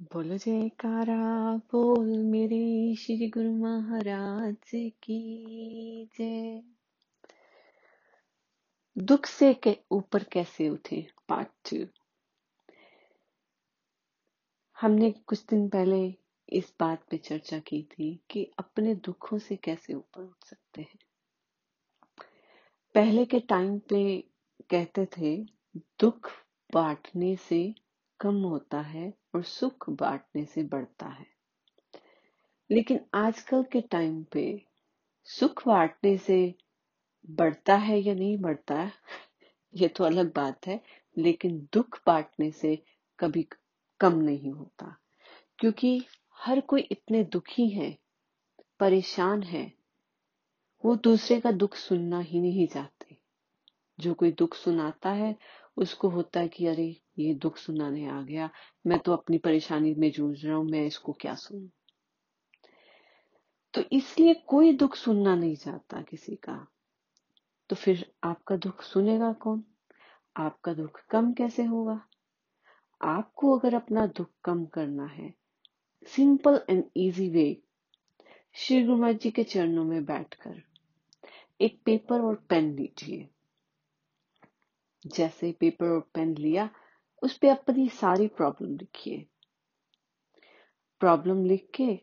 बोलो जयकारा, बोल मेरे श्री गुरु महाराज की जय। दुख से के ऊपर कैसे उठे? पार्ट टू हमने कुछ दिन पहले इस बात पे चर्चा की थी कि अपने दुखों से कैसे ऊपर उठ सकते हैं। पहले के टाइम पे कहते थे, दुख बांटने से कम होता है और सुख बांटने से बढ़ता है। लेकिन आजकल के टाइम पे सुख बांटने से बढ़ता है या नहीं बढ़ता है ये तो अलग बात है, लेकिन दुख बांटने से कभी कम नहीं होता। क्योंकि हर कोई इतने दुखी है, परेशान है, वो दूसरे का दुख सुनना ही नहीं चाहते। जो कोई दुख सुनाता है उसको होता है कि, अरे, ये दुख सुनाने आ गया। मैं तो अपनी परेशानी में जूझ रहा हूँ, मैं इसको क्या सुनूं? तो इसलिए कोई दुख सुनना नहीं चाहता किसी का। तो फिर आपका दुख सुनेगा कौन? आपका दुख कम कैसे होगा? आपको अगर अपना दुख कम करना है, simple and easy way, Shri Guru ji के चरणों में बैठकर एक पेपर और पेन लीजिए। जैसे पेपर और पेन लिया, उस पे अपनी सारी प्रॉब्लम लिखिए। प्रॉब्लम लिख के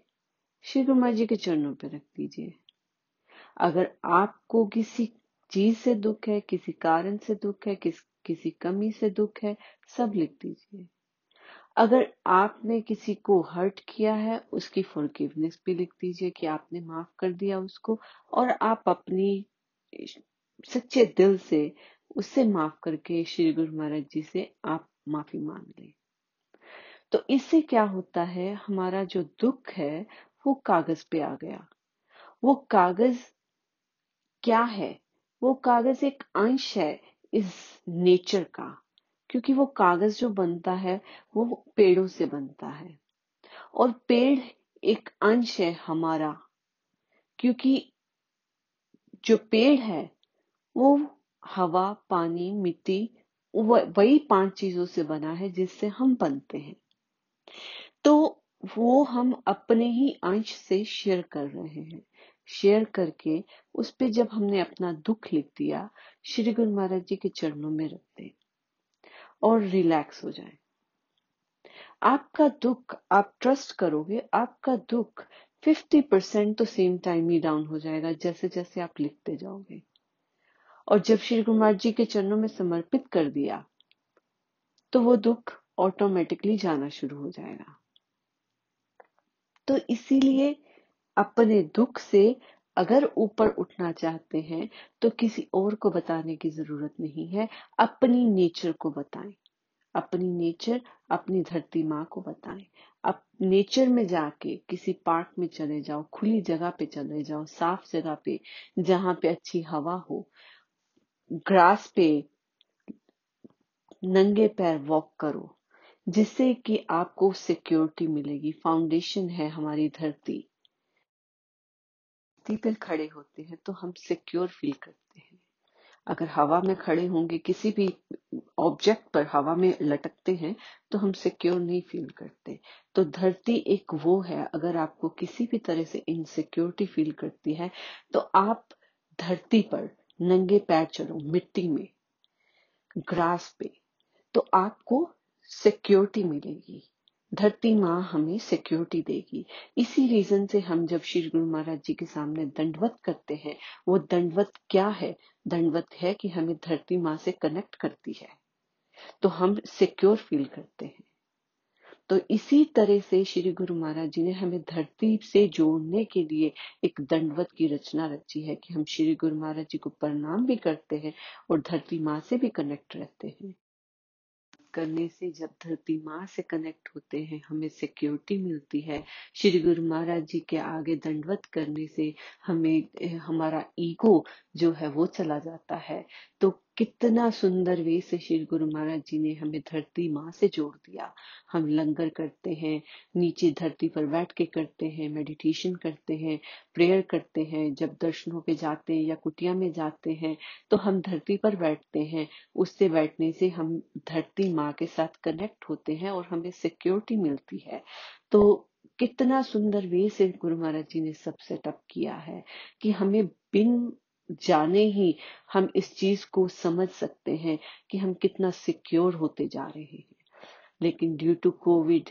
श्री कुमार जी के चरणों पे रख दीजिए। अगर आपको किसी चीज़ से दुख है, किसी कारण से दुख है, किस, किसी कमी से दुख है, सब लिख दीजिए। अगर आपने किसी को हर्ट किया है, उसकी फॉरगिवनेस भी लिख दीजिए कि आपने माफ़ कर दिया उसको और आप अपनी सच्चे दिल से उससे माफ़ करके श्री गुरु महाराज जी से आप माफ़ी मांग लें। तो इससे क्या होता है, हमारा जो दुख है, वो कागज़ पे आ गया। वो कागज़ क्या है? वो कागज़ एक अंश है इस नेचर का, क्योंकि वो कागज़ जो बनता है, वो पेड़ों से बनता है। और पेड़ एक अंश है हमारा, क्योंकि जो पेड़ है, वो हवा, पानी, मिट्टी वही पाँच चीज़ों से बना है जिससे हम बनते हैं। तो वो हम अपने ही अंश से शेयर कर रहे हैं। शेयर करके उस पे जब हमने अपना दुख लिख दिया, श्री गुरु महाराज जी के चरणों में रख दें और रिलैक्स हो जाए। आपका दुख आप ट्रस्ट करोगे, आपका दुख 50 परसेंट तो सेम टाइम ही डाउन हो जाएगा जैसे जैसे आप लिखते जाओगे। और जब श्री कुमार जी के चरणों में समर्पित कर दिया तो वो दुख ऑटोमेटिकली जाना शुरू हो जाएगा। तो इसीलिए अपने दुख से अगर ऊपर उठना चाहते हैं तो किसी और को बताने की ज़रूरत नहीं है। अपनी नेचर को बताएँ। अपनी नेचर अपनी धरती माँ को बताएँ। अब नेचर में जाके किसी पार्क में चले जाओ, खुली जगह पे चले जाओ, साफ़ जगह पे, जहाँ पे अच्छी हवा हो ग्रास पे नंगे पैर वॉक करो, जिससे कि आपको सिक्योरिटी मिलेगी। फाउंडेशन है हमारी धरती। धरती पर खड़े होते हैं तो हम सिक्योर फील करते हैं। अगर हवा में खड़े होंगे, किसी भी ऑब्जेक्ट पर हवा में लटकते हैं तो हम सिक्योर नहीं फील करते। तो धरती एक वो है, अगर आपको किसी भी तरह से इनसिक्योरिटी फील करती है तो आप धरती पर नंगे पैर चलो, मिट्टी में, ग्रास पे तो आपको सिक्योरिटी मिलेगी। धरती माँ हमें सिक्योरिटी देगी। इसी रीजन से हम जब श्री गुरु महाराज जी के सामने दंडवत करते हैं, वो दंडवत क्या है? दंडवत है कि हमें धरती माँ से कनेक्ट करती है। तो हम सिक्योर फील करते हैं। तो इसी तरह से श्री गुरु महाराज जी ने हमें धरती से जोड़ने के लिए एक दंडवत की रचना रची है कि हम श्री गुरु महाराज जी को प्रणाम भी करते हैं और धरती माँ से भी कनेक्ट रहते हैं। करने से जब धरती माँ से कनेक्ट होते हैं, हमें सिक्योरिटी मिलती है। श्री गुरु महाराज जी के आगे दंडवत करने से हमें, हमारा ईगो जो है वो चला जाता है। तो कितना सुंदर वे से श्री गुरु महाराज जी ने हमें धरती माँ से जोड़ दिया। हम लंगर करते हैं, नीचे धरती पर बैठ के करते हैं मेडिटेशन करते हैं प्रेयर करते हैं, जब दर्शनों पे जाते हैं या कुटिया में जाते हैं तो हम धरती पर बैठते हैं। उससे बैठने से हम धरती माँ के साथ कनेक्ट होते हैं और हमें सिक्योरिटी मिलती है। तो कितना सुंदर वे से गुरु महाराज जी ने सब सेटअप किया है कि हमें बिन जाने ही हम इस चीज़ को समझ सकते हैं कि हम कितना सिक्योर होते जा रहे हैं। लेकिन ड्यू टू कोविड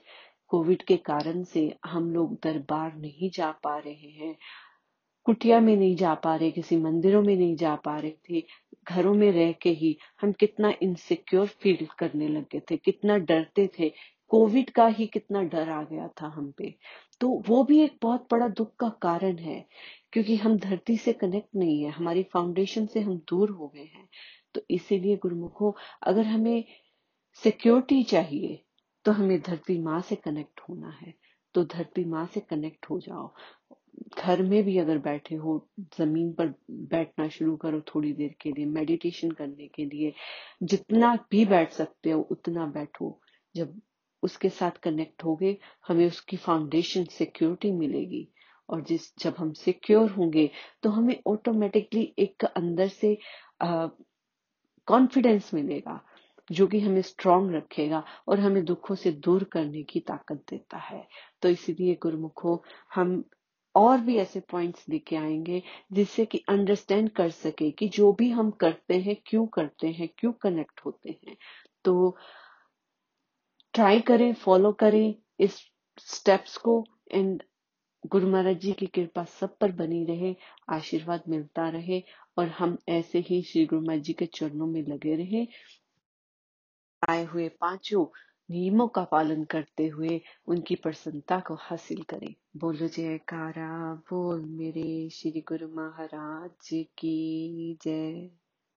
कोविड के कारण से हम लोग दरबार नहीं जा पा रहे हैं। कुटिया में नहीं जा पा रहे, किसी मंदिरों में नहीं जा पा रहे थे, घरों में रह के ही हम कितना इनसिक्योर फील करने लगे थे, कितना डरते थे। कोविड का ही कितना डर आ गया था हम पे। तो वो भी एक बहुत बड़ा दुख का कारण है क्योंकि हम धरती से कनेक्ट नहीं है, हमारी फाउंडेशन से हम दूर हो गए हैं। तो इसीलिए गुरुमुखो, अगर हमें सिक्योरिटी चाहिए तो हमें धरती माँ से कनेक्ट होना है। तो धरती माँ से कनेक्ट हो जाओ। घर में भी अगर बैठे हो, ज़मीन पर बैठना शुरू करो थोड़ी देर के लिए मेडिटेशन करने के लिए, जितना भी बैठ सकते हो, उतना बैठो। जब उसके साथ कनेक्ट होगे, हमें उसकी फाउंडेशन सिक्योरिटी मिलेगी। और जिस, जब हम सिक्योर होंगे तो हमें ऑटोमेटिकली एक अंदर से कॉन्फिडेंस मिलेगा, जो कि हमें स्ट्रांग रखेगा और हमें दुखों से दूर करने की ताकत देता है। तो इसीलिए गुरुमुखो, हम और भी ऐसे पॉइंट्स लेके आएँगे, जिससे कि अंडरस्टैंड कर सके कि जो भी हम करते हैं, क्यों करते हैं, क्यों कनेक्ट होते हैं। तो ट्राई करें फॉलो करें इस स्टेप्स को एंड गुरु महाराज जी की कृपा सब पर बनी रहे, आशीर्वाद मिलता रहे और हम ऐसे ही श्री गुरु महाराज जी के चरणों में लगे रहे। आए हुए पाँचों नियमों का पालन करते हुए उनकी प्रसन्नता को हासिल करें। बोलो जयकारा, बोल मेरे श्री गुरु महाराज की जय।